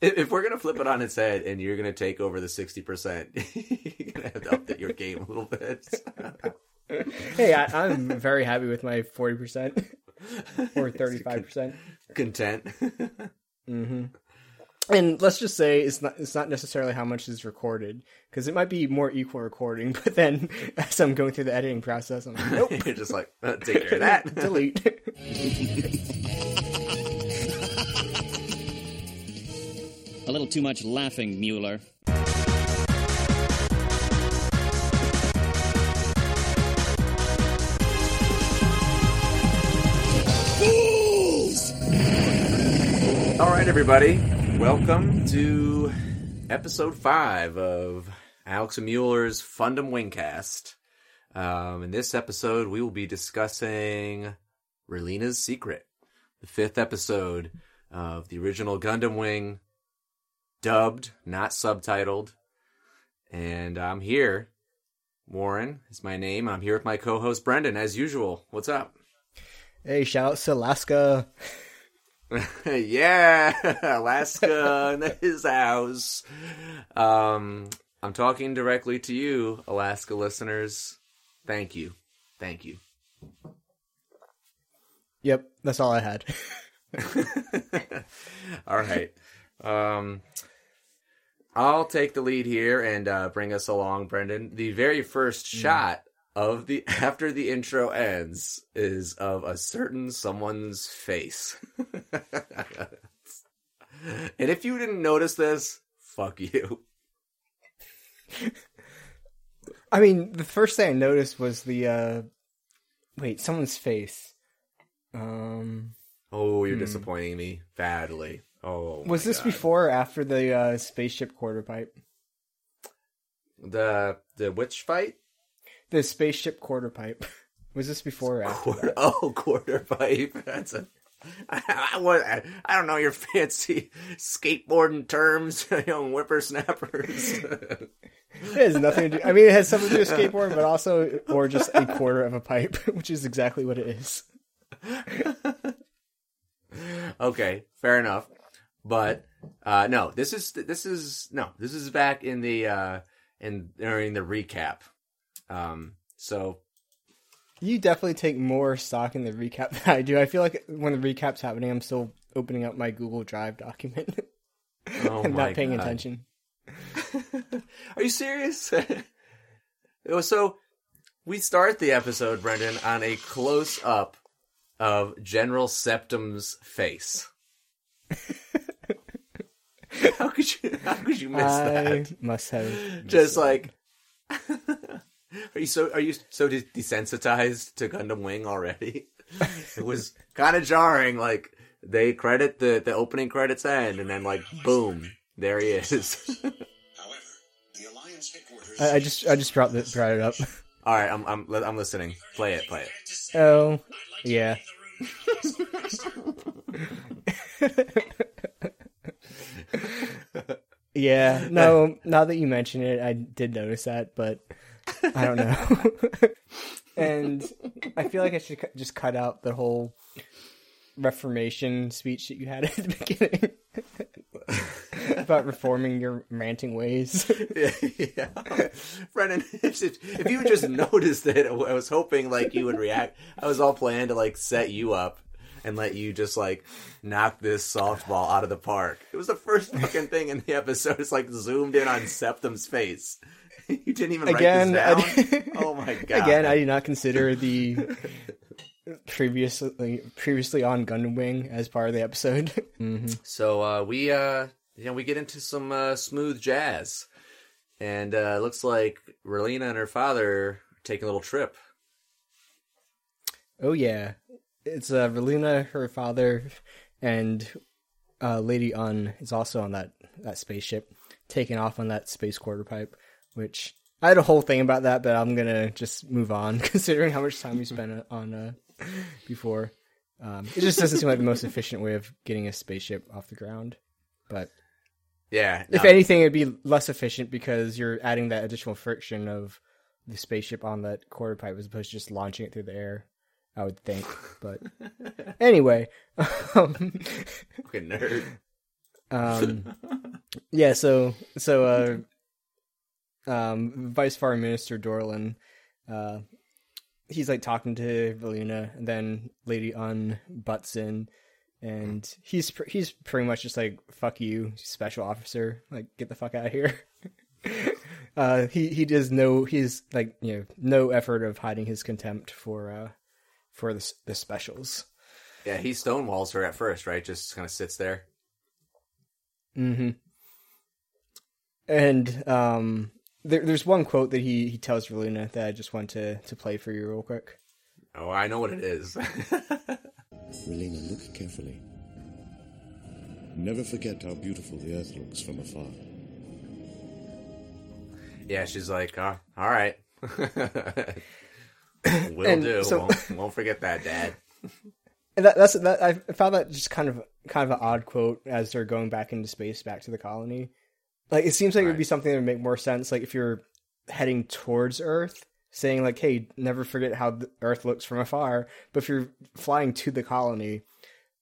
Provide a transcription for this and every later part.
If, if we're gonna flip it on its head and you're gonna take over the sixty percent, you're gonna have to update your game a little bit. hey, I, I'm very happy with my forty percent or thirty-five percent. Content. Mm-hmm. And let's just say it's not it's not necessarily how much is recorded because it might be more equal recording. But then as I'm going through the editing process, I'm like, nope, you're just like uh, take care of that. delete. Little too much laughing, Mueller. All right, everybody, welcome to episode five of Alex Mueller's Fundum Wingcast. Um, in this episode, we will be discussing Relena's Secret, the fifth episode of the original Gundam Wing, dubbed, not subtitled. And I'm here. Warren is my name. I'm here with my co-host Brendan, as usual. What's up? hey, shout out to Alaska. yeah, Alaska in his house. Um, I'm talking directly to you, Alaska listeners. Thank you, thank you. Yep, that's all I had. All right. Um, I'll take the lead here and uh, bring us along, Brendan. The very first shot of the after the intro ends is of a certain someone's face. and if you didn't notice this, fuck you. I mean, the first thing I noticed was the uh wait, someone's face. Um Oh, you're disappointing me badly. Oh, was this God. before or after the uh spaceship quarter pipe? the the witch fight? The spaceship quarter pipe. Was this before or after? Quarter, oh, quarter pipe. That's a. I, I, I, I don't know your fancy skateboarding terms, young whippersnappers. It has nothing to do. I mean, it has something to do with skateboarding, but also, or just a quarter of a pipe, which is exactly what it is. okay, fair enough. But uh, no, this is this is no, this is back in the uh, in during the recap. Um, so You definitely take more stock in the recap than I do. I feel like when the recap's happening, I'm still opening up my Google Drive document oh and my not paying God. attention. Are you serious? so. We start the episode, Brendan, on a close up of General Septem's face. How could you? How could you miss I that? must have Just like, are you so? Are you so desensitized to Gundam Wing already? it was kind of jarring. Like they credit the the opening credits end, and then like boom, there he is. However, the Alliance headquarters. I, I just I just brought it brought it up. All right, I'm I'm I'm listening. Play it, play it. Oh, yeah. Yeah, no, now that you mention it, I did notice that, but I don't know. and I feel like I should just cut out the whole Reformation speech that you had at the beginning about reforming your ranting ways. yeah, Brennan, if, if you would just noticed it, I was hoping like you would react. I was all planned to like set you up and let you just like knock this softball out of the park. It was the first fucking thing in the episode. It's like zoomed in on Septem's face. You didn't even Again, I write this down. did- oh my god! Again, I did not consider the previously previously on Gundam Wing as part of the episode. So uh, we uh, you know we get into some uh, smooth jazz, and uh, it looks like Relena and her father are taking a little trip. Oh yeah, it's uh, Relena, her father, and uh, Lady Une is also on that that spaceship, taking off on that space quarter pipe. Which I had a whole thing about that, but I'm gonna just move on, considering how much time we spent on uh, before. Um, it just doesn't seem like the most efficient way of getting a spaceship off the ground. But Yeah, if anything, it'd be less efficient because you're adding that additional friction of the spaceship on that quarter pipe as opposed to just launching it through the air. I would think, but anyway, um, Fucking nerd. Um, yeah. So so uh, um, Vice Foreign Minister Darlian, uh, he's like talking to Relena, and then Lady Une butts in, and he's pr- he's pretty much just like "fuck you, special officer," like get the fuck out of here. uh, he he does no he's like you know no effort of hiding his contempt for uh for the the specials. Yeah, he stonewalls her at first, right? Just kind of sits there. Mm-hmm. And um, there, there's one quote that he, he tells Relena that I just want to, to play for you real quick. Oh, I know what it is. Relena, look carefully. Never forget how beautiful the earth looks from afar. yeah, she's like, oh, all right. Will do. so- won't, won't forget that, Dad. And that, that's that I found that just kind of kind of an odd quote as they're going back into space, back to the colony. Like it seems like it would be something that would make more sense. Like if you're heading towards Earth, saying like, "Hey, never forget how the Earth looks from afar." But if you're flying to the colony,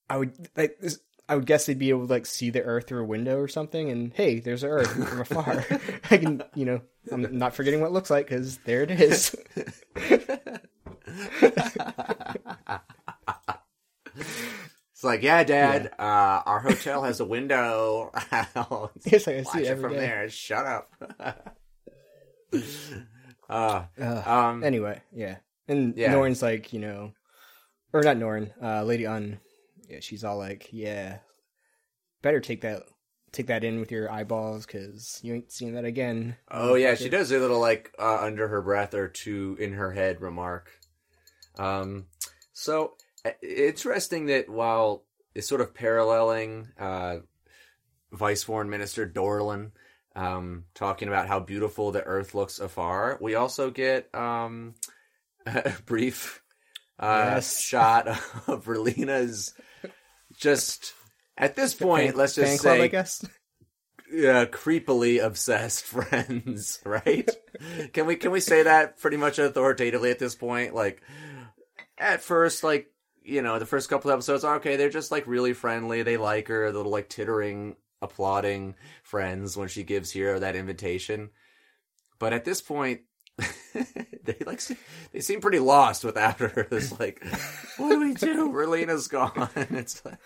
I would like this. I would guess they'd be able to like see the Earth through a window or something, and hey, there's Earth from afar. I can, you know, I'm not forgetting what it looks like because there it is. It's like, yeah, Dad, uh, our hotel has a window. Yes, I can see it from day. there. Shut up. uh, Ugh. um, anyway, yeah. And Yeah. Norn's like, you know, or not Norn, uh, Lady Une. Yeah, she's all like, yeah, better take that, take that in with your eyeballs because you ain't seeing that again. Oh yeah, she does a little like uh, under her breath or two in her head remark. Um, so uh, interesting that while it's sort of paralleling uh, Vice Foreign Minister Darlian um, talking about how beautiful the Earth looks afar, we also get um, a brief uh, Yes. shot of Relena's just. At this point, Fan- let's fan just club, say I guess. uh, creepily obsessed friends, right? can we can we say that pretty much authoritatively at this point? Like, at first, like you know, the first couple of episodes, okay, they're just like really friendly. They like her, little like tittering, applauding friends when she gives Heero that invitation. But at this point, they like they seem pretty lost without her. It's like, what do we do? Relena's gone. It's like,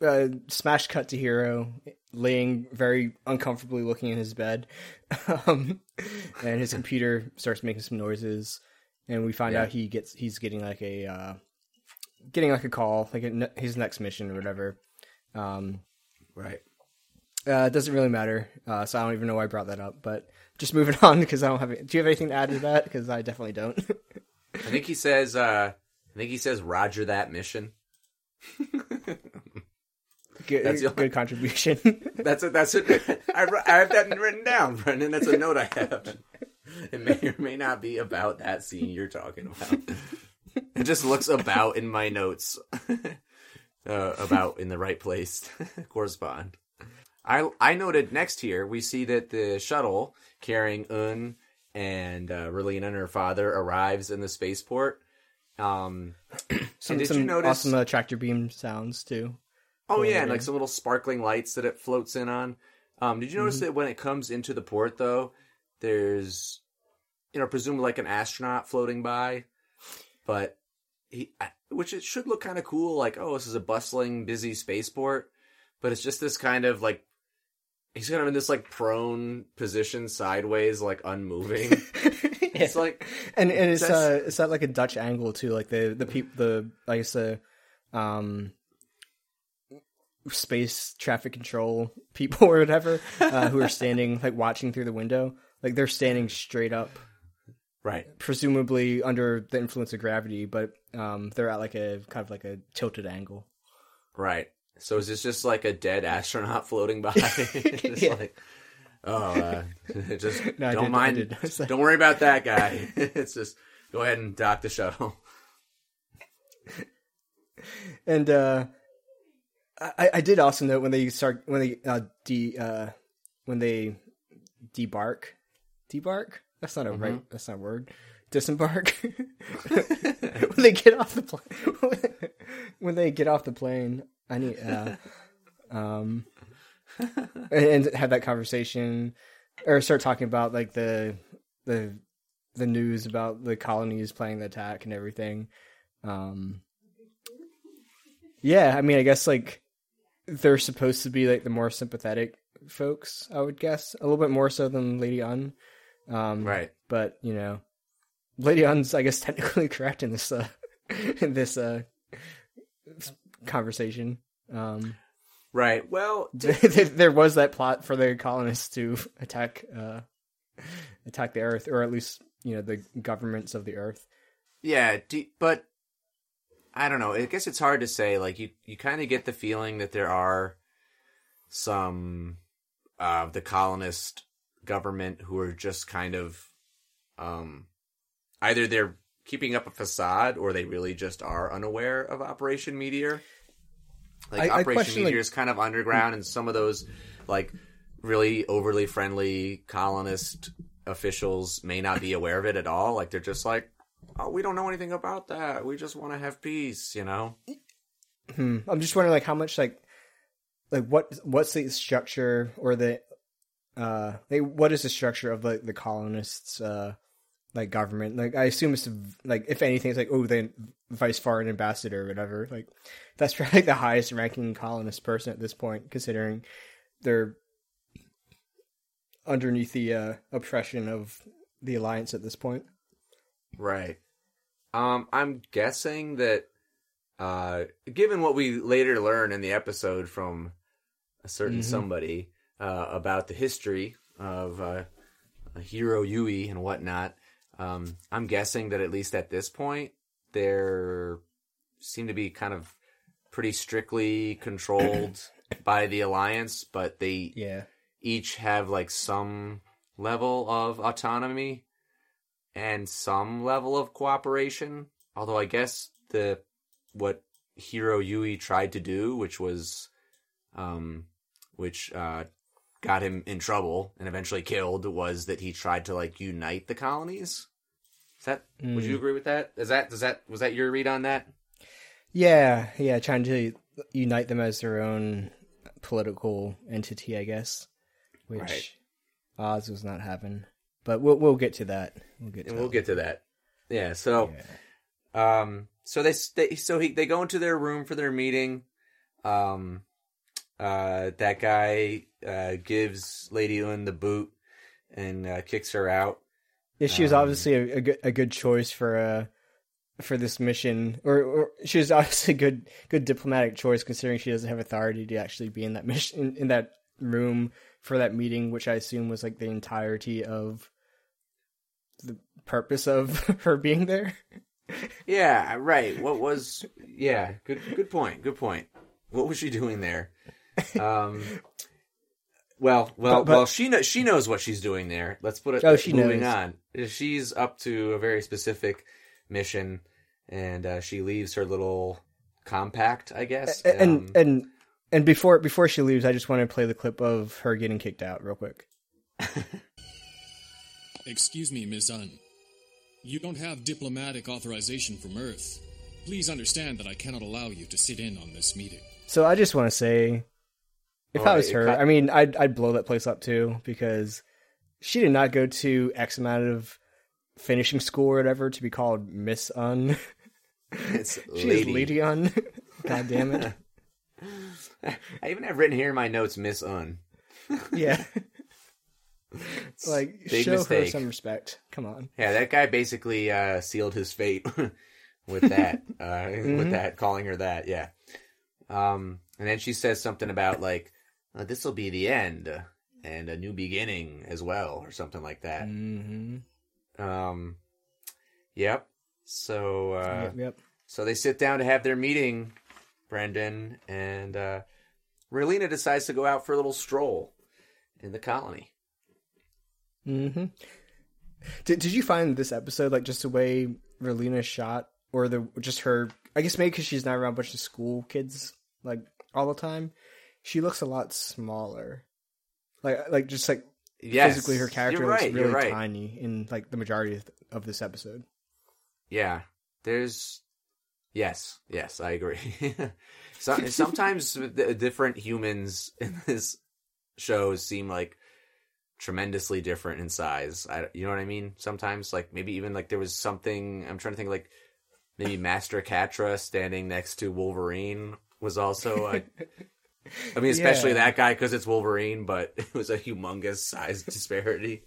Uh, smash cut to Heero laying very uncomfortably looking in his bed, um, and his computer starts making some noises, and we find Yeah. out he gets he's getting like a uh, getting like a call, like a, his next mission or whatever. Um, right. Uh, it doesn't really matter, uh, so I don't even know why I brought that up. But just moving on because I don't have. Do you have anything to add to that? Because I definitely don't. I think he says. uh I think he says, "Roger that mission." good, That's the- good contribution. That's it. That's it. I, I have that written down, Brendan. That's a note I have. It may or may not be about that scene you're talking about. It just looks about in my notes. Uh, about in the right place correspond. I I noted next here we see that the shuttle carrying Une and uh, Relena and her father arrives in the spaceport. Um, some did some you notice- awesome uh, tractor beam sounds too. Oh yeah, and like some little sparkling lights that it floats in on. Um, did you notice that when it comes into the port though, there's you know presumably like an astronaut floating by, but he which it should look kind of cool. Like oh, this is a bustling, busy spaceport, but it's just this kind of like he's kind of in this like prone position, sideways, like unmoving. It's like and and it's uh it's at like a Dutch angle too, like the the peop the I guess the um space traffic control people or whatever uh, who are standing like watching through the window, like they're standing straight up, right. presumably under the influence of gravity, but um they're at like a kind of like a tilted angle. Right. So is this just like a dead astronaut floating by? just Yeah. like, oh, uh, just No, don't did- mind. did. I said- Don't worry about that guy. it's just go ahead and dock the shuttle. And uh I, I did also note when they start when they uh de uh when they debark debark that's not a Mm-hmm. right that's not a word disembark when they get off the plane when they get off the plane I need uh um and, have that conversation, or start talking about like the the the news about the colonies playing the attack and everything. Um, yeah, I mean, I guess like they're supposed to be like the more sympathetic folks, I would guess, a little bit more so than Lady Une. Um, Right. But you know, Lady Une's, I guess, technically correct in this uh, in this uh, conversation. Um, Right. Well, there was that plot for the colonists to attack uh, attack the Earth, or at least you know the governments of the Earth. Yeah, do, but I don't know. I guess it's hard to say. Like you, you kind of get the feeling that there are some of the colonist government who are just kind of um, either they're keeping up a facade or they really just are unaware of Operation Meteor. Like I- I Operation question, Meteor like- is kind of underground, and some of those like really overly friendly colonist officials may not be aware of it at all. Like they're just like, oh, we don't know anything about that. We just want to have peace, you know? Hmm. I'm just wondering, like, how much, like, like what what's the structure or the uh, like, what is the structure of like the colonists uh, like government? Like, I assume it's like if anything, it's like oh, the vice foreign ambassador or whatever. Like, that's probably like the highest ranking colonist person at this point, considering they're underneath the uh, oppression of the alliance at this point. Right. Um, I'm guessing that, uh, given what we later learn in the episode from a certain somebody uh, about the history of uh, Heero Yuy and whatnot, um, I'm guessing that at least at this point, there seem to be kind of pretty strictly controlled by the alliance, but they Yeah. each have like some level of autonomy and some level of cooperation. Although I guess the what Heero Yuy tried to do, which was um which uh got him in trouble and eventually killed was that he tried to like unite the colonies. Is that would you agree with that? Is that does that was that your read on that? Yeah, yeah, trying to unite them as their own political entity, I guess. Which Right. Oz was not having. But we'll we'll get to that. We'll get to And we'll that. get to that. Yeah, so Um, so they they so he they go into their room for their meeting. Um, uh, that guy uh gives Lady Une the boot and uh, kicks her out. Yeah, she was um, obviously a, a good a good choice for uh for this mission, or, or she was obviously a good good diplomatic choice considering she doesn't have authority to actually be in that mission in, in that room for that meeting, which I assume was like the entirety of the purpose of her being there. Yeah, right. What was? Yeah, good good point. Good point. What was she doing there? Um. Well, well, But- but- well. She knows. She knows what she's doing there. Let's put it. Oh, she moving knows. on. She's up to a very specific mission, and uh, she leaves her little compact. I guess. and Um, and and before before she leaves, I just want to play the clip of her getting kicked out real quick. Excuse me, Miss Une. You don't have diplomatic authorization from Earth. Please understand that I cannot allow you to sit in on this meeting. So I just want to say, if I was her, cut- I mean, I'd I'd blow that place up too because she did not go to X amount of finishing school or whatever to be called Miss Une. it's She lady. is Lady Une. God damn it. I even have written here in my notes, Miss Une. Yeah. like Big show her some respect. Come on. Yeah, that guy basically uh, sealed his fate with that. Uh, Mm-hmm. With that, calling her that. Yeah. Um, and then she says something about like, uh, "This will be the end and a new beginning as well," or something like that. Mm-hmm. Um, yep. So, uh, yep, yep. so they sit down to have their meeting, Brendan, and uh, Relena decides to go out for a little stroll in the colony. Mm-hmm. Did Did you find this episode like just the way Relena shot, or the just her? I guess maybe because she's not around a bunch of school kids like all the time, she looks a lot smaller. Like like just like Yes, physically, her character looks really right. tiny in like the majority of, of this episode. Yeah, there's. Yes, yes, I agree. so, sometimes the different humans in this shows seem like tremendously different in size. I, you know what I mean? Sometimes, like maybe even like there was something. I'm trying to think like maybe Master Quatre standing next to Wolverine was also. A, I mean, especially Yeah. that guy because it's Wolverine, but it was a humongous size disparity.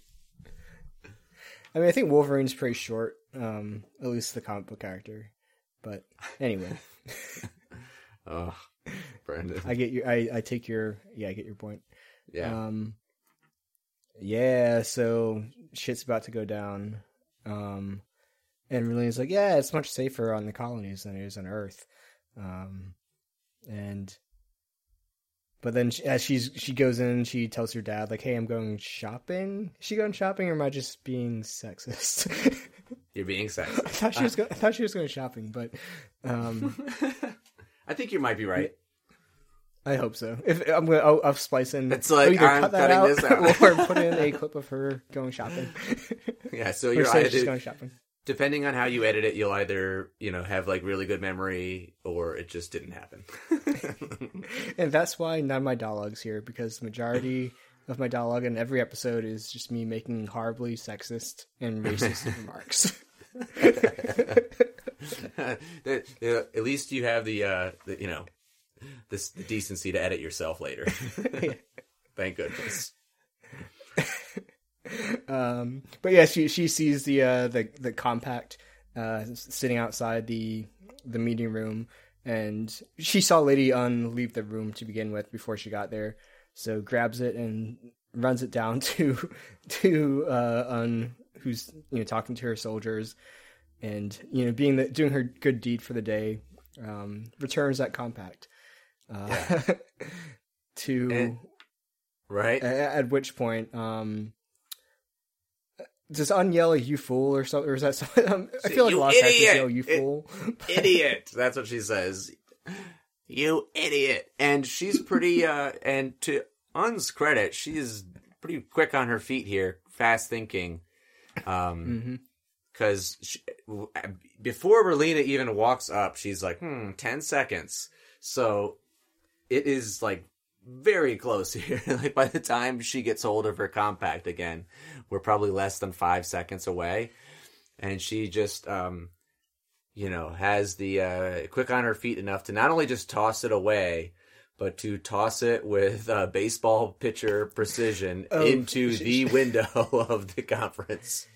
I mean, I think Wolverine's pretty short, um, at least the comic book character. But anyway, Oh, Brandon. I get you. I, I take your yeah. I get your point. yeah. Um, yeah. So shit's about to go down. Um, and Relena's like, yeah, it's much safer on the colonies than it is on Earth. Um, and but then she, as she's she goes in, she tells her dad like, "Hey, I'm going shopping." Is she going shopping, or am I just being sexist? You're being sexist. I thought she was go- I thought she was going shopping, but um, I think you might be right. I hope so. If I'm gonna, I'll, I'll splice in. It's like, I'll either I'm cut that cutting out, this out. or put in a clip of her going shopping. Yeah. So or you're say she's going shopping. Depending on how you edit it, you'll either you know have like really good memory or it just didn't happen. And that's why none of my dialogues here, because the majority of my dialogue in every episode is just me making horribly sexist and racist remarks. At least you have the, uh, the you know, this the decency to edit yourself later. Thank goodness. Um, but yeah, she she sees the uh, the the compact uh, sitting outside the the meeting room, and she saw Lady Une leave the room to begin with before she got there. So grabs it and runs it down to to uh, Une, who's you know talking to her soldiers, and you know being the, doing her good deed for the day, um, returns that compact. Uh, to And- Right? At which point, um, does Une yell "You fool" or something? Or is that something? Um, I feel like "You a lot of idiot!" yell "You It- fool." idiot. That's what she says. You idiot. And she's pretty uh and to Une's credit, she's pretty quick on her feet here, fast thinking. Um cuz before Relena even walks up, she's like, "Hmm, 10 seconds." So it is like very close here. like by the time she gets hold of her compact again, we're probably less than 5 seconds away. And she just um you know, has the uh, quick on her feet enough to not only just toss it away, but to toss it with uh, baseball pitcher precision Oh, into she- the window of the conference.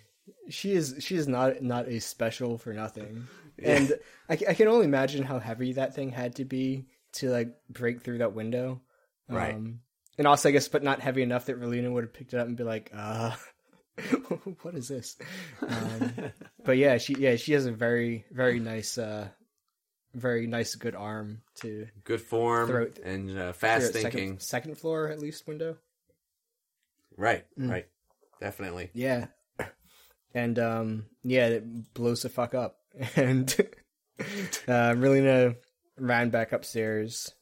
She is she is not not a special for nothing, and I, I can only imagine how heavy that thing had to be to like break through that window. Right. Um, and also, I guess, but not heavy enough that Relena would have picked it up and be like, "Uh, what is this?" Um, but yeah, she yeah she has a very very nice uh very nice good arm to Good form and uh, fast thinking. Second, second floor, at least window. Right, right, definitely. Yeah. And um yeah, it blows the fuck up. And uh Relena ran back upstairs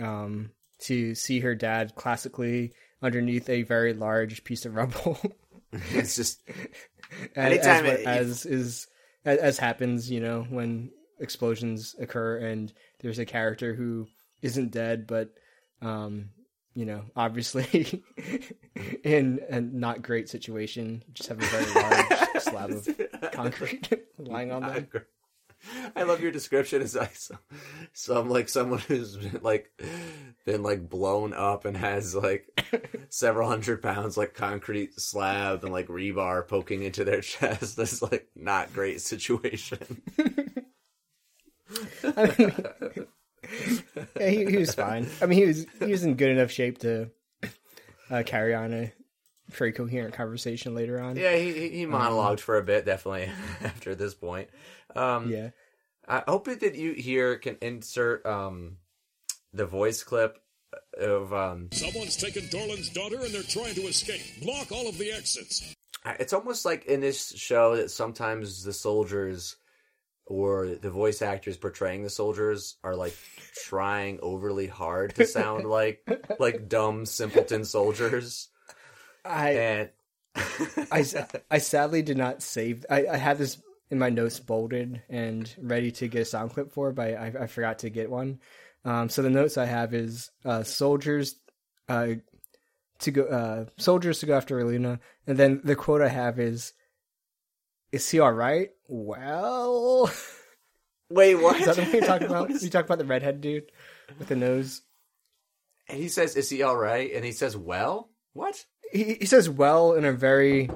um to see her dad classically underneath a very large piece of rubble. It's just as, Anytime as, it- as is as, as happens, you know, when explosions occur and there's a character who isn't dead but um you know, obviously in a not great situation, just have a very large slab of concrete lying on them. I love your description as I so, so I'm like someone who's been like been like blown up and has like several hundred pounds like concrete slab and like rebar poking into their chest. That's like not great situation. I mean, yeah, he, he was fine. I mean, he was he was in good enough shape to uh, carry on a very coherent conversation later on. Yeah, he he- he monologued for a bit definitely after this point. Um, Yeah. I hope that you here can insert um the voice clip of um Someone's taken Darlian's daughter and they're trying to escape. Block all of the exits. it's almost like in this show that sometimes the soldiers or the voice actors portraying the soldiers are like trying overly hard to sound like like dumb simpleton soldiers I and I, I sadly did not save. I, I had this in my notes bolded and ready to get a sound clip for, but I, I forgot to get one. Um, so the notes I have is uh, soldiers uh, to go uh soldiers to go after Relena, and then the quote I have is, "Is he all right?" Well, Wait, what? is that the one you're talking about? Is- You talk about the redhead dude with the nose. And he says, "Is he all right?" And he says, "Well, what?" He he says "well" in a very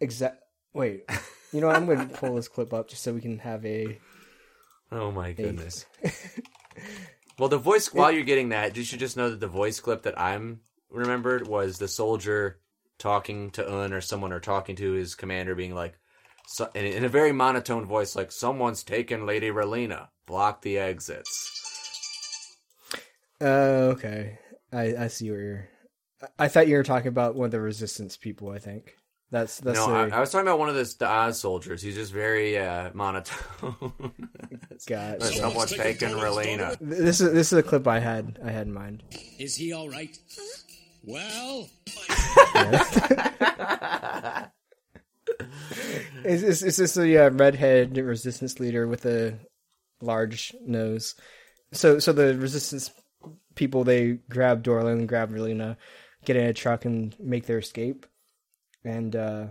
exact. Wait, you know what? I'm going to pull this clip up just so we can have a. Oh my goodness. well, the voice. While you're getting that, you should just know that the voice clip that I'm remembered was the soldier talking to Une or someone or talking to his commander, being like, so, in, in a very monotone voice, like, "Someone's taken Lady Relena. Block the exits." Uh, okay, I I see where you're. I- I thought you were talking about one of the resistance people. I think that's that's no, the, I, I was talking about one of the, the Oz soldiers. He's just very uh, monotone. Gotcha. Someone's taken Relena. This is this is a clip I had I had in mind. Is he all right? Well, Is is, is this a uh, redhead resistance leader with a large nose? So so the resistance people they grab Darlian, and grab Relena, get in a truck and make their escape. And uh,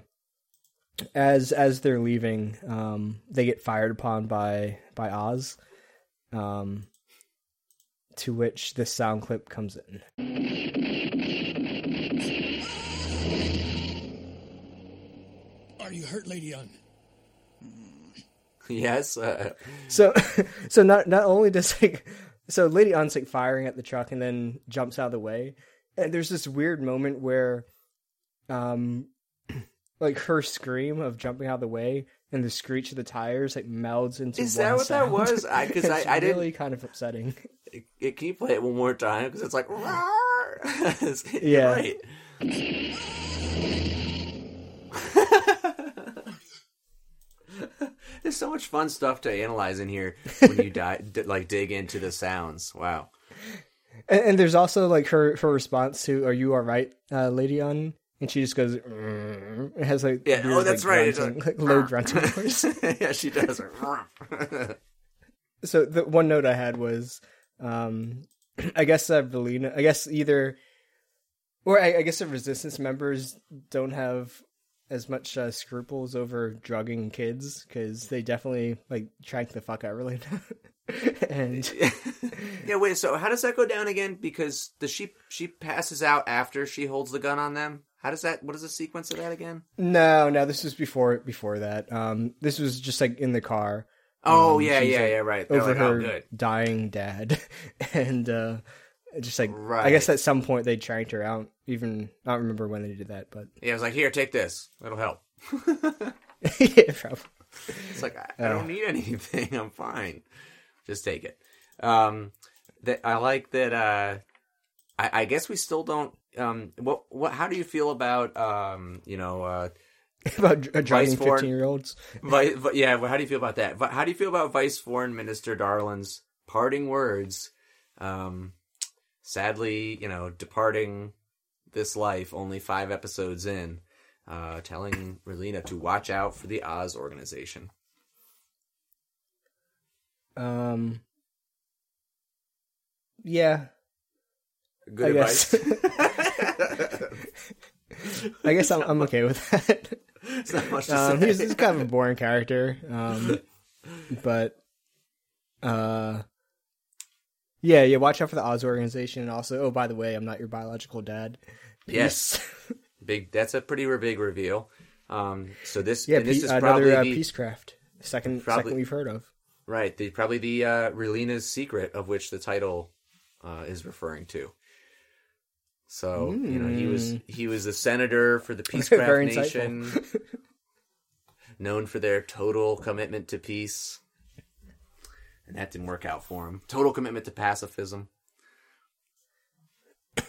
as as they're leaving, um, they get fired upon by by Oz. Um, to which this sound clip comes in. are you hurt, Lady Une? yes. Uh, So, so not not only does like, so Lady Une's like firing at the truck and then jumps out of the way, and there's this weird moment where, um, like her scream of jumping out of the way and the screech of the tires like melds into. Is that what that was? I- 'cause I- I didn't- really kind of upsetting. it, it- can you play it one more time? Because it's like, It's- Yeah. right. There's so much fun stuff to analyze in here when you di- d- like dig into the sounds. Wow. And, and there's also like her her response to "Are you all right, uh, Lady Une?" And she just goes. "Mm." It has like Yeah. oh, that's like, right. It's grunting, like, like, low grunting voice. yeah, she does. so the one note I had was, um, I guess uh. I guess either, or I, I guess the resistance members don't have as much uh, scruples over drugging kids because they definitely like drank the fuck out really. and yeah. Wait. So how does that go down again? Because the she she passes out after she holds the gun on them. How does that? What is the sequence of that again? no, no, this was before before that. Um, this was just like in the car. Oh Um, yeah, yeah, like, yeah. Right. They're over like, oh, her good. dying dad, and uh, just like I guess at some point they tranked her out. Even I don't remember when they did that, but Yeah, I was like, here, take this. It'll help. yeah, probably. It's like I, I don't need anything. I'm fine. Just take it. Um, that I like that. Uh, I, I guess we still don't. Um, what what? How do you feel about um, you know, uh, about dr- drugging Foreign- fifteen year olds. Yeah. well, How do you feel about that? How do you feel about Vice Foreign Minister Darlian's parting words? Um, sadly, you know, departing this life only five episodes in, uh, telling Relena to watch out for the Oz organization. Um, yeah, Good I advice. guess. I guess I'm I'm okay with that. It's not much to Um, say. he's, he's kind of a boring character, um, but uh, yeah, yeah. Watch out for the Oz organization, and also, oh, by the way, I'm not your biological dad. Yes. Big. That's a pretty big reveal. Um, so this, yeah. this is another probably uh, the, peacecraft. Second, Probably- second we've heard of. Right. The probably the uh, Relena's secret of which the title uh, is referring to. So you know he was he was a senator for the Peacecraft Hmm. Nation, known for their total commitment to peace, and that didn't work out for him. Total commitment to pacifism.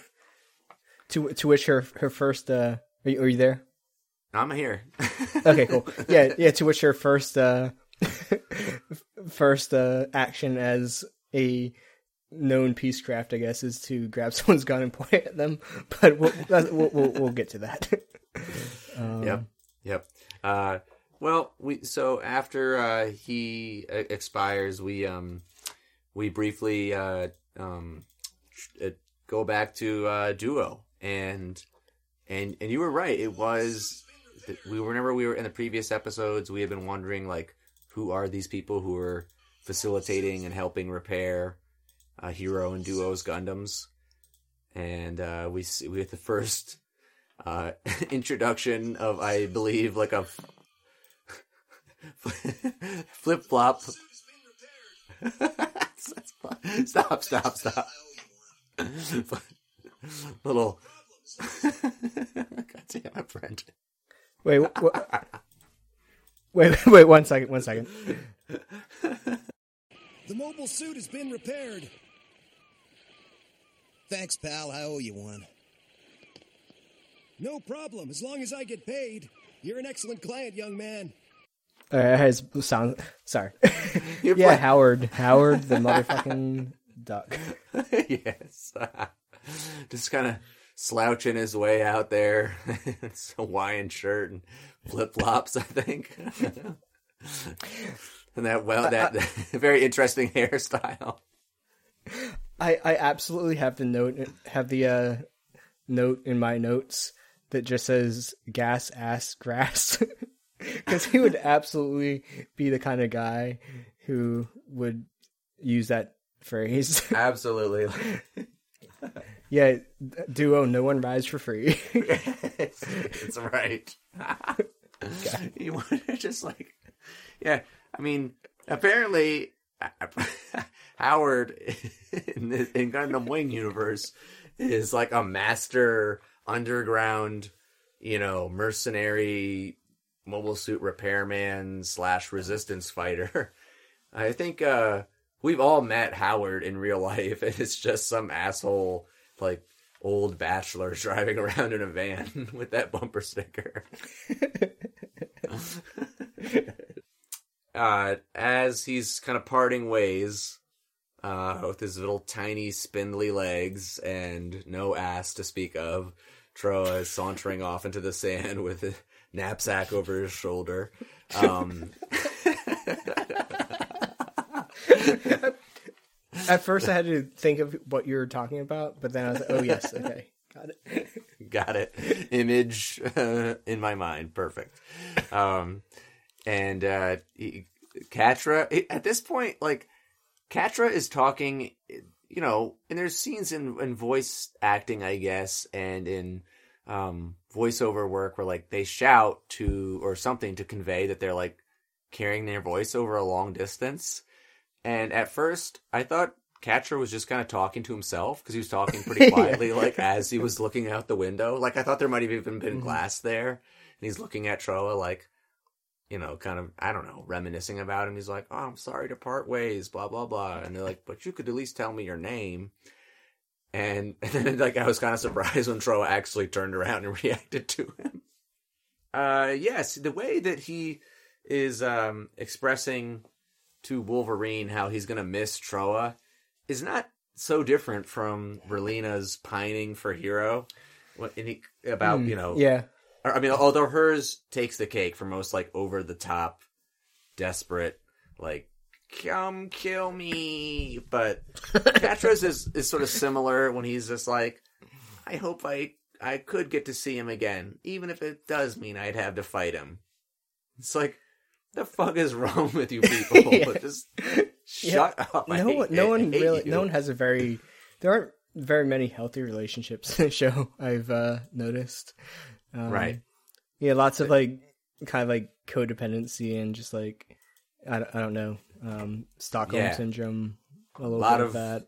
To to which her her first. Uh, are you, are you there? I'm here. Okay, cool. Yeah, yeah. To which her first uh, first uh, action as a known peacecraft, I guess, is to grab someone's gun and point at them. But we'll we'll, we'll, we'll get to that. Um, Yep. Yep. Uh, well, we so after uh, he uh, expires, we um we briefly uh, um uh, go back to uh, Duo and and and you were right. It was we whenever we were in the previous episodes, we had been wondering like who are these people who are facilitating and helping repair Heero and Duo's Gundams, and uh, we see we had the first uh, introduction of I believe like a flip flop. stop! Stop! Stop! Little. God damn it, Brent. Wait, wh- wait, wait, one second, one second. The mobile suit has been repaired. Thanks, pal. I owe you one. No problem, as long as I get paid. You're an excellent client, young man. Uh, it has sound. Sorry. You're yeah, play- Howard. Howard, the motherfucking duck. yes. Just kind of slouching his way out there. it's a Hawaiian shirt and flip flops, I think. and that well, that, very interesting hairstyle. I, I absolutely have the note have the uh, note in my notes that just says gas ass grass because he would absolutely be the kind of guy who would use that phrase. Absolutely. yeah, duo, no one rides for free. It's right. you want to just like, yeah. I mean, apparently, Howard in, the, in Gundam Wing universe is like a master underground, you know, mercenary mobile suit repairman slash resistance fighter. I think uh we've all met Howard in real life, and it's just some asshole like old bachelor driving around in a van with that bumper sticker. uh, as he's kind of parting ways uh, with his little tiny spindly legs and no ass to speak of, Trowa is sauntering off into the sand with a knapsack over his shoulder. Um, At first, I had to think of what you were talking about, but then I was like, "Oh yes, okay, got it." got it. Image uh, in my mind. Perfect. Um and uh he, Quatre at this point like Quatre is talking you know and there's scenes in in voice acting I guess and in um voiceover work where like they shout to or something to convey that they're like carrying their voice over a long distance and at first I thought Quatre was just kind of talking to himself because he was talking pretty quietly, like as he was looking out the window. Like I thought there might have even been glass there, and he's looking at Trowa, like you know, kind of I don't know, reminiscing about him. He's like, "Oh, I'm sorry to part ways," blah blah blah, and they're like, "But you could at least tell me your name." And, and then, like I was kind of surprised when Trowa actually turned around and reacted to him. Uh, yes, the way that he is um expressing to Wolverine how he's gonna miss Trowa is not so different from Relena's pining for Heero. What he, about hmm, you know, Yeah, I mean, although hers takes the cake for most like over the top, desperate, like come kill me. But Quatre's is is sort of similar when he's just like, I hope I I could get to see him again, even if it does mean I'd have to fight him. It's like. The fuck is wrong with you people? Yeah. Just shut up. I no one, no one really, you. no one has a very. There aren't very many healthy relationships in the show. I've uh, noticed. Um, Right. Yeah, lots of like kind of like codependency and just like I, don't- I don't know um, Stockholm Yeah. syndrome. A little Lot bit of- of, that.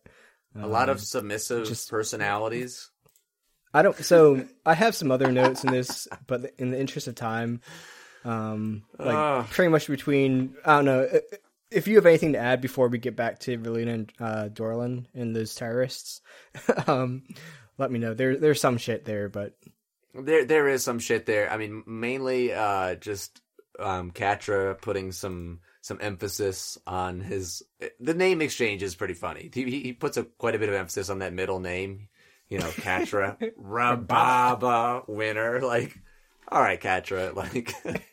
a lot of Um, submissive just- personalities. I don't. So I have some other notes in this, but in the interest of time, um, like Ugh. pretty much between I don't know if you have anything to add before we get back to Relena and uh, Darlian and those terrorists. um, let me know. There, there's some shit there, but There, there is some shit there. I mean, mainly uh, just um, Quatre putting some some emphasis on his. The name exchange is pretty funny. He, he he puts a quite a bit of emphasis on that middle name. You know, Quatre Raberba winner. Like, all right, Quatre, like.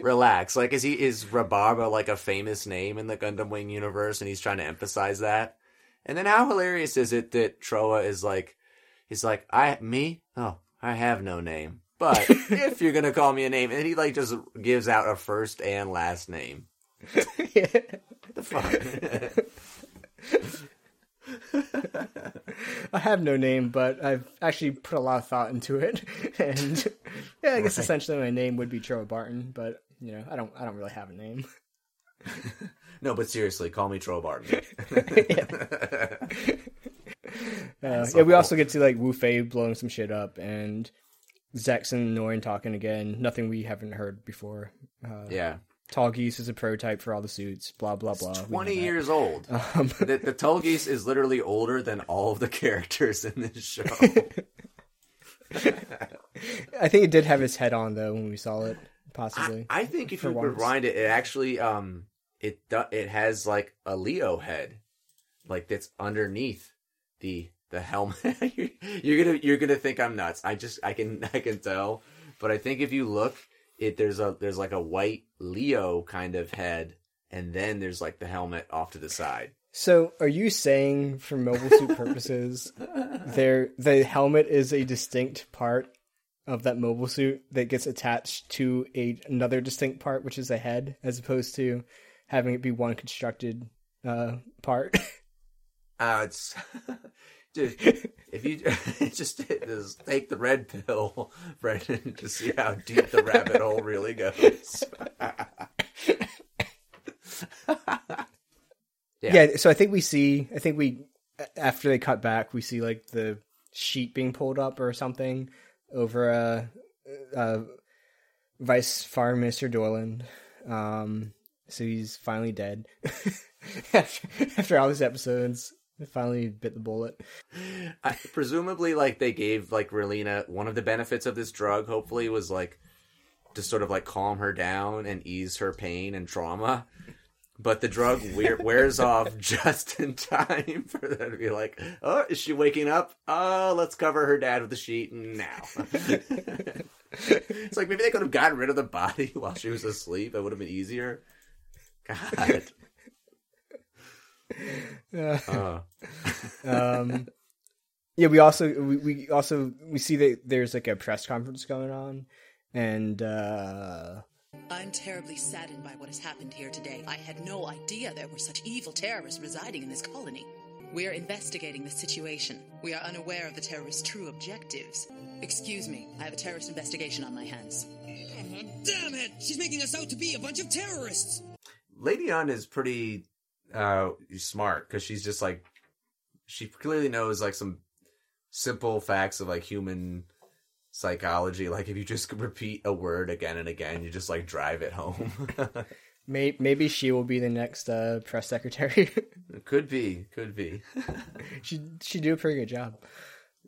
Relax. Like, is he is Raberba like a famous name in the Gundam Wing universe, and he's trying to emphasize that? And then how hilarious is it that Trowa is like, he's like, I me? Oh, I have no name. But if you're gonna call me a name, and he like just gives out a first and last name. What the fuck? I have no name, but I've actually put a lot of thought into it, and yeah, I guess essentially my name would be Trevor Barton, but you know, I don't, I don't really have a name. no, but seriously, call me Troll Barton. Uh, yeah, we also get to like Wufei blowing some shit up, and Zechs and Noin talking again. Nothing we haven't heard before. Uh, yeah. Tallgeese is a prototype for all the suits. Blah blah blah. Know Twenty years old. Um, the, the Tallgeese is literally older than all of the characters in this show. I think it did have his head on though when we saw it, possibly. I think if you once. rewind it, it actually um it it has like a Leo head, like that's underneath the the helmet. you're, you're gonna you're gonna think I'm nuts. I just I can I can tell, but I think if you look, it there's a there's like a white Leo kind of head, and then there's like the helmet off to the side. So, are you saying, for mobile suit purposes, there the helmet is a distinct part of that mobile suit that gets attached to a another distinct part, which is a head, as opposed to having it be one constructed uh, part? Uh, it's. If you just, take the red pill, Brendan, to see how deep the rabbit hole really goes. yeah. So I think we see. I think we after they cut back, we see like the sheet being pulled up or something over uh, uh, Vice Foreign Minister Darlian. Um, so he's finally dead after, after all these episodes. They finally bit the bullet. I, presumably, like they gave like Relena one of the benefits of this drug. Hopefully, was like to sort of like calm her down and ease her pain and trauma. But the drug wear, wears off just in time for them to be like, "Oh, is she waking up? Oh, let's cover her dad with a sheet now." it's like maybe they could have gotten rid of the body while she was asleep. It would have been easier. God. Uh. um, yeah, we also we, we also we see that there's like a press conference going on, and uh, I'm terribly saddened by what has happened here today. I had no idea there were such evil terrorists residing in this colony. We are investigating the situation. We are unaware of the terrorists' true objectives. Excuse me, I have a terrorist investigation on my hands. Damn it! She's making us out to be a bunch of terrorists! Lady Une is pretty uh smart because she's just like she clearly knows like some simple facts of like human psychology. Like if you just repeat a word again and again, you just like drive it home. may, maybe she will be the next uh, press secretary. could be, could be. she she do a pretty good job.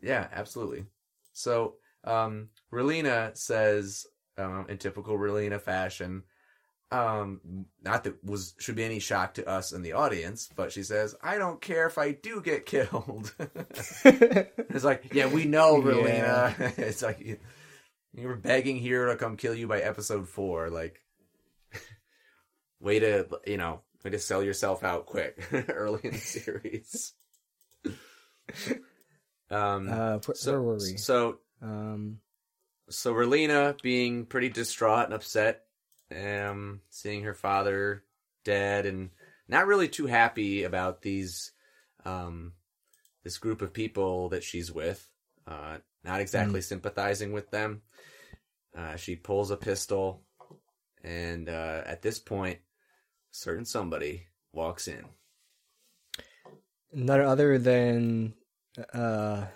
Yeah, absolutely. So, um, Relena says, um, in typical Relena fashion, um, not that was should be any shock to us in the audience, but she says, "I don't care if I do get killed." it's like, yeah, we know, Relena. it's like you, you were begging here to come kill you by episode four. Like, way to you know, way to sell yourself out quick early in the series. Um, Uh, so, where were we? So, Um, so Relena being pretty distraught and upset, um, seeing her father dead, and not really too happy about these, um, this group of people that she's with. Uh, not exactly sympathizing with them. Uh, she pulls a pistol, and uh, at this point, certain somebody walks in. none other than uh,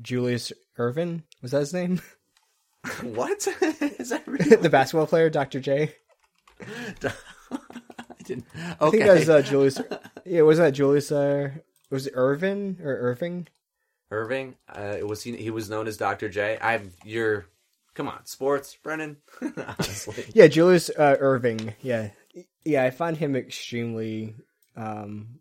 Julius Irvin was that his name? what is that? Real? the basketball player, Doctor J. I didn't. Okay. I think that was uh, Julius. Yeah, wasn't that Julius? Uh, was it Irvin or Erving? Erving. Uh, was he? He was known as Doctor J. I'm. You're. Come on, sports, Brennan. Honestly, Yeah, Julius uh, Erving. Yeah, yeah. I find him extremely um,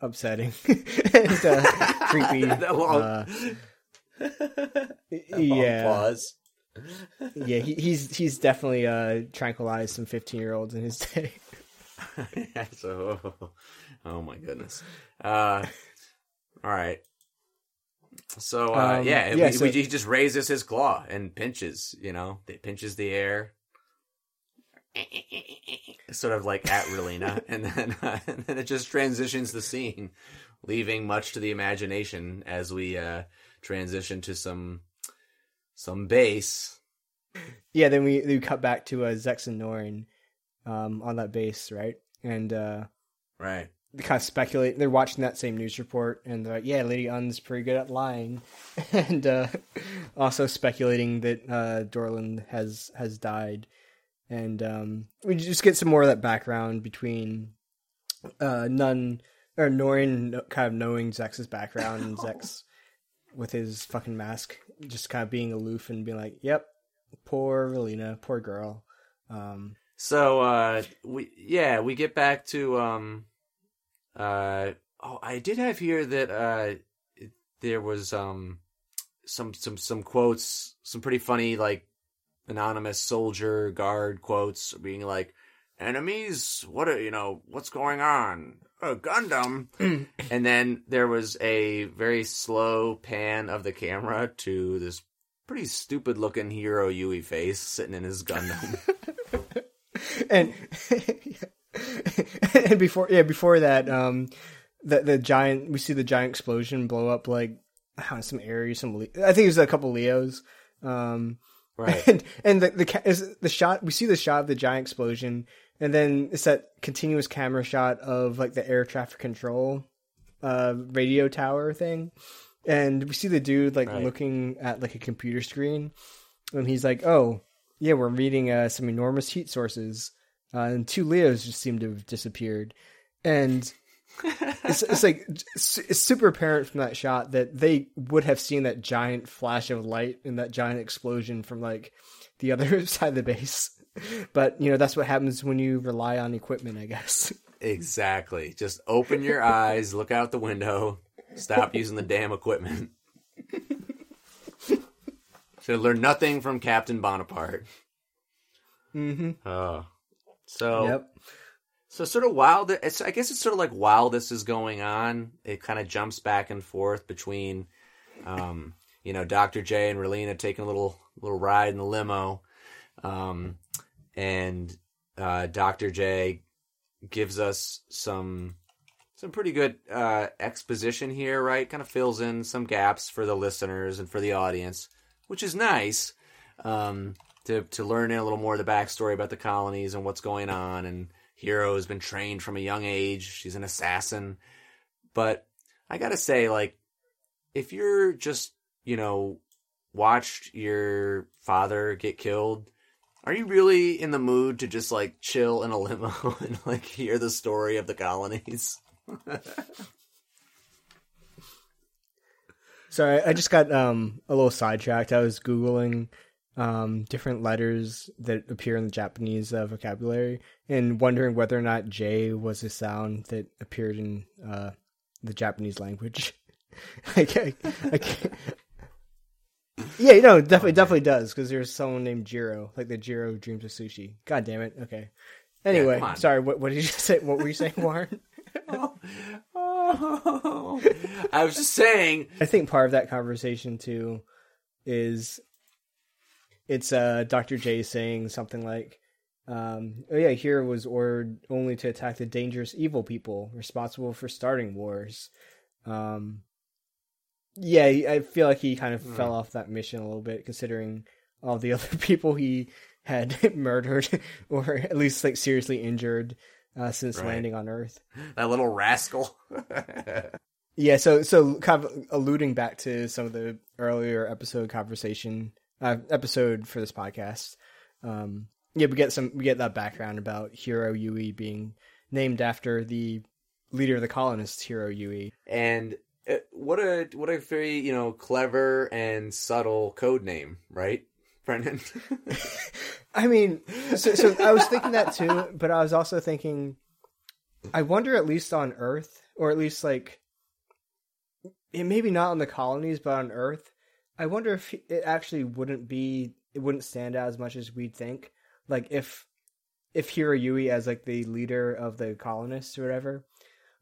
upsetting and uh, creepy. Long yeah, Pause. yeah. He, he's he's definitely uh, tranquilized some fifteen year olds in his day. so, oh my goodness. Uh, all right. So uh, Um, yeah, yeah, we, so- we, he just raises his claw and pinches. You know, it pinches the air, sort of like at Relena, and then uh, and then it just transitions the scene, leaving much to the imagination as we uh, transition to some some bass. Yeah, then we we cut back to uh, Zechs and Noin um, on that base, right? And uh, Right. they kind of speculate. They're watching that same news report, and they're like, "Yeah, Lady Une's pretty good at lying," and uh, also speculating that uh, Darlian has has died. And um, we just get some more of that background between uh, Nun or Noin kind of knowing Zechs's background and Zechs with his fucking mask, just kind of being aloof and being like, "Yep, poor Relena, poor girl." Um, So uh we yeah, we get back to um uh oh I did have here that uh there was um some some some quotes, some pretty funny like anonymous soldier guard quotes being like enemies? What are you know what's going on? A gundam. And then there was a very slow pan of the camera to this pretty stupid looking Heero Yuy face sitting in his gundam. And and before yeah before that um the the giant we see the giant explosion blow up like know, some Aries some Le- I think it was a couple Leos um Right. and and the the ca- is the shot we see the shot of the giant explosion and then it's that continuous camera shot of like the air traffic control uh radio tower thing. And we see the dude like Right. looking at like a computer screen. And he's like oh yeah we're reading uh, some enormous heat sources. Uh, and two leos just seem to have disappeared. And it's, it's like it's, it's super apparent from that shot that they would have seen that giant flash of light and that giant explosion from like the other side of the base but you know that's what happens when you rely on equipment i guess Exactly. Just open your eyes, look out the window, stop using the damn equipment. Should learn nothing from Captain Bonaparte. mm-hmm Oh. So yep so sort of while the, it's I guess it's sort of like while this is going on, it kind of jumps back and forth between um, you know, Dr. J and Relena taking a little little ride in the limo. Um, and uh, Dr. J gives us some some pretty good uh, exposition here, right? Kind of fills in some gaps for the listeners and for the audience, which is nice um, to to learn a little more of the backstory about the colonies and what's going on. And Heero has been trained from a young age; she's an assassin. But I gotta say, like, if you're just you know watched your father get killed are you really in the mood to just like chill in a limo and like hear the story of the colonies? Sorry, I just got um a little sidetracked. I was googling um different letters that appear in the Japanese uh, vocabulary and wondering whether or not J was a sound that appeared in uh the Japanese language. I I. Yeah, no, definitely, definitely does because there's someone named Jiro, like the Jiro Dreams of Sushi. God damn it. Okay. Anyway, on. sorry. What, what did you say? What were you saying, Warren? oh, I was just saying. I think part of that conversation too is it's uh Dr. J saying something like um oh yeah, Heero was ordered only to attack the dangerous evil people responsible for starting wars. Um yeah, I feel like he kind of fell off that mission a little bit considering all the other people he had murdered or at least like seriously injured uh, since Right. landing on Earth. That little rascal. Yeah, so so kind of alluding back to some of the earlier episode conversation uh, episode for this podcast. Um, yeah, we get some we get that background about Heero Yuy being named after the leader of the colonists, Heero Yuy. and uh, what a what a very you know clever and subtle code name, right, Brendan? I mean, so, so I was thinking that too, but I was also thinking, I wonder at least on Earth, or at least like, it maybe not on the colonies, but on Earth, I wonder if it actually wouldn't be, it wouldn't stand out as much as we'd think. Like if, if Heero Yuy as like the leader of the colonists or whatever,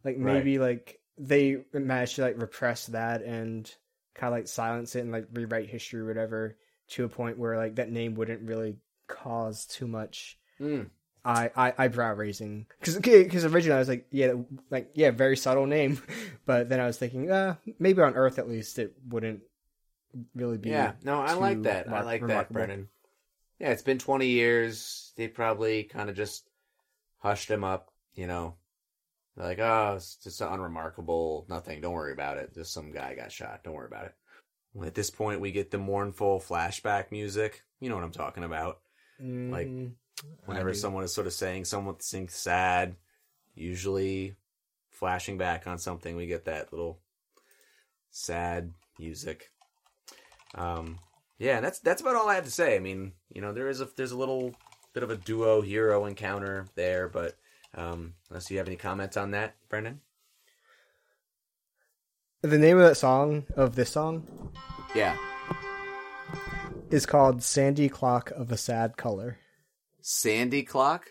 like maybe like they managed to like repress that and kind of like silence it and like rewrite history or whatever to a point where like that name wouldn't really cause too much Mm. eye, eye eyebrow raising because because originally I was like yeah like yeah very subtle name but then I was thinking uh maybe on Earth at least it wouldn't really be Yeah, no, I like that. I mar- like that. Brennan. Yeah, it's been 20 years. They probably kind of just hushed him up, you know. They're like, oh, it's just unremarkable. Nothing. Don't worry about it. Just some guy got shot. Don't worry about it. At this point, we get the mournful flashback music. You know what I'm talking about. Like, Mm, Whenever someone is sort of saying something sad, usually flashing back on something, we get that little sad music. Um, yeah, that's that's about all I have to say. I mean, you know, there is a there's a little bit of a Duo Heero encounter there, but um, unless you have any comments on that, Brendan. the name of that song of this song Yeah, is called Sandy Clock of a Sad Color Sandy Clock.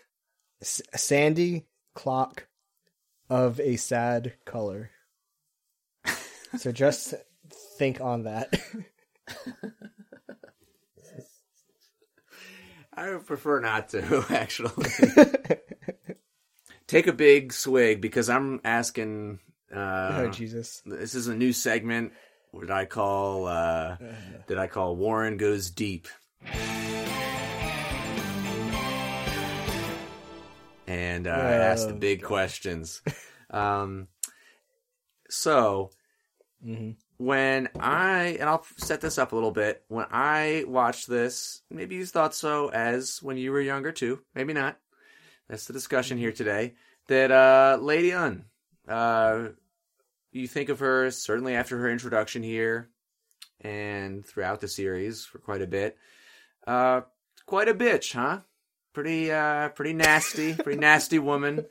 S- Sandy Clock of a Sad Color so just think on that I would prefer not to, actually. Take a big swig because I'm asking. Uh, oh Jesus This is a new segment that I call uh, that I call Warren goes deep. And uh, I ask the Oh, big questions. Um, so Mhm. when I and I'll set this up a little bit. When I watched this, maybe you thought so as when you were younger too. Maybe not. That's the discussion here today. That uh, Lady Une, uh, you think of her certainly after her introduction here and throughout the series for quite a bit. Uh, quite a bitch, huh? Pretty, uh, pretty nasty, pretty nasty woman.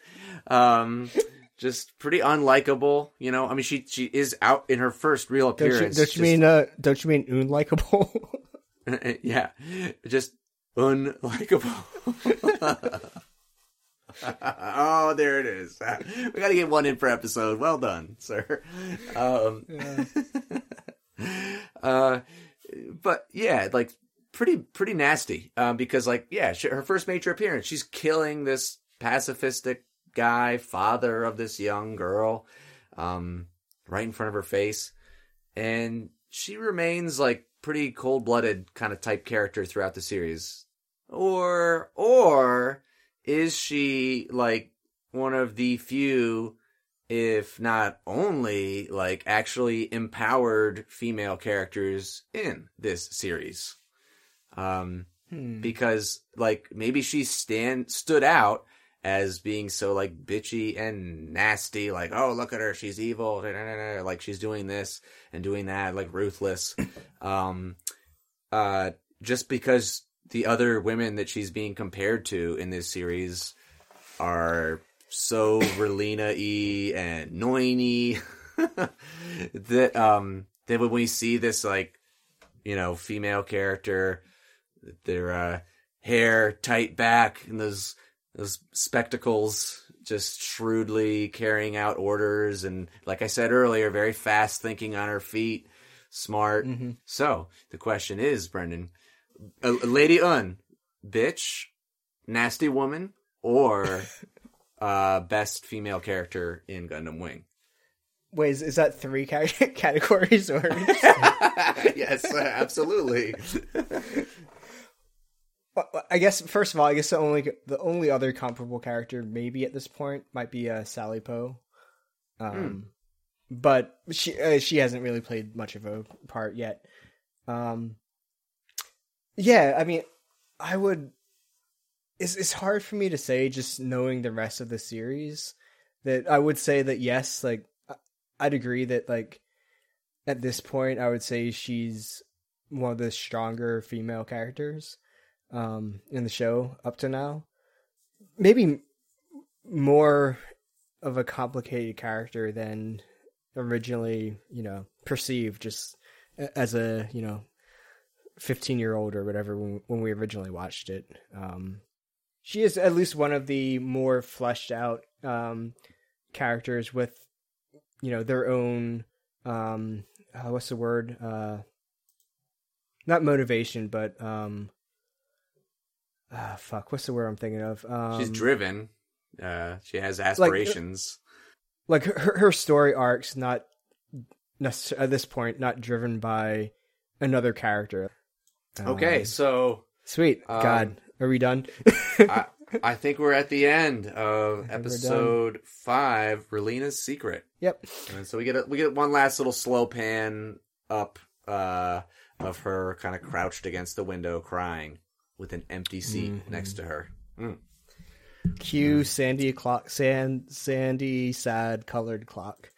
Um, just pretty unlikable, you know. I mean, she she is out in her first real don't you, appearance. don't you just- mean uh, don't you mean unlikable yeah, just unlikable. oh, there it is. We got to get one in per episode. Well done, sir. Um, uh, but yeah, like pretty pretty nasty. Um, because like yeah, she, her first major appearance, she's killing this pacifistic guy, father of this young girl, um, right in front of her face, and she remains like pretty cold blooded kind of type character throughout the series. Or or is she like one of the few if not only like actually empowered female characters in this series? Um Hmm. because like maybe she stand stood out as being so like bitchy and nasty like oh look at her she's evil like she's doing this and doing that like ruthless um uh just because the other women that she's being compared to in this series are so Relena y and Noini that um that when we see this like you know female character their uh, hair tight back and those those spectacles just shrewdly carrying out orders and like I said earlier very fast thinking on her feet. Smart. Mhm. so the question is Brendan uh, Lady Une bitch nasty woman or uh best female character in Gundam Wing Wait, is, is that three ca- categories or? yes absolutely I guess first of all, I guess the only the only other comparable character maybe at this point might be uh, Sally Po, um, but she uh, she hasn't really played much of a part yet. Um, yeah, I mean, I would. It's it's hard for me to say just knowing the rest of the series that I would say that yes, like I'd agree that like at this point I would say she's one of the stronger female characters um, in the show up to now. Maybe more of a complicated character than originally, you know, perceived just as a, you know, 15 year old or whatever when, when we originally watched it. Um, she is at least one of the more fleshed out um, characters with, you know, their own um, uh, what's the word? Uh, not motivation, but um, ah, fuck, what's the word I'm thinking of? Um, She's driven. Uh, she has aspirations. like her her story arcs not necessarily at this point not driven by another character. Okay, Um, so sweet. um, God, are we done? I, I think we're at the end of episode five, Relena's secret. yep. And so we get a, we get one last little slow pan up uh, of her kind of crouched against the window, crying with an empty seat Mm-hmm. next to her. Mm. Cue Sandy clock. Sand Sandy sad colored clock.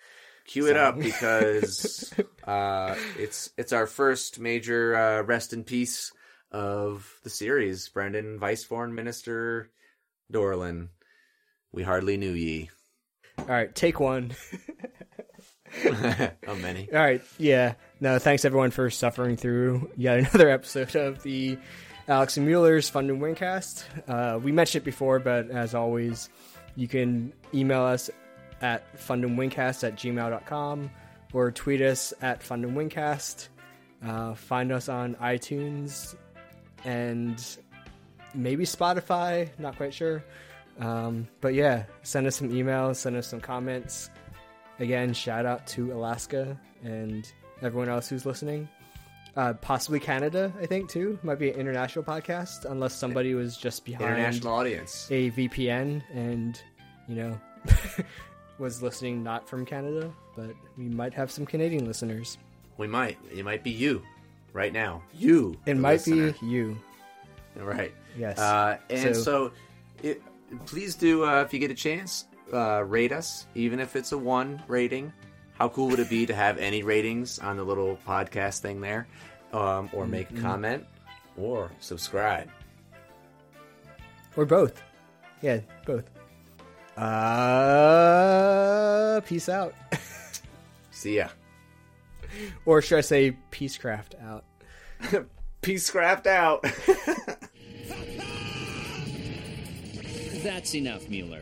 Cue it up because uh, it's it's our first major uh, rest in peace of the series. Brendan, Vice Foreign Minister Darlian, we hardly knew ye. All right, take one. How many? All right, yeah. No, thanks everyone for suffering through yet another episode of the Alex and Mueller's Fun and Wincast. Uh, we mentioned it before, but as always, you can email us at fundandwincast at gmail.com or tweet us at fundandwincast. Uh, find us on iTunes and maybe Spotify, not quite sure. Um, but yeah, send us some emails, send us some comments. Again, shout out to Alaska and everyone else who's listening. Uh, possibly Canada, I think too. Might be an international podcast, unless somebody was just behind International audience. a VPN and you know was listening not from Canada. But we might have some Canadian listeners. We might. It might be you right now. You. It might listener. be you. Right. Yes. Uh, and So- so, it, please do, uh, if you get a chance, uh, rate us, even if it's a one rating. How cool would it be to have any ratings on the little podcast thing there? Um, or make Mm-hmm. a comment or subscribe. Or both. Yeah, both. Uh, peace out. See ya. or should I say peacecraft out? Peacecraft out. That's enough, Mueller.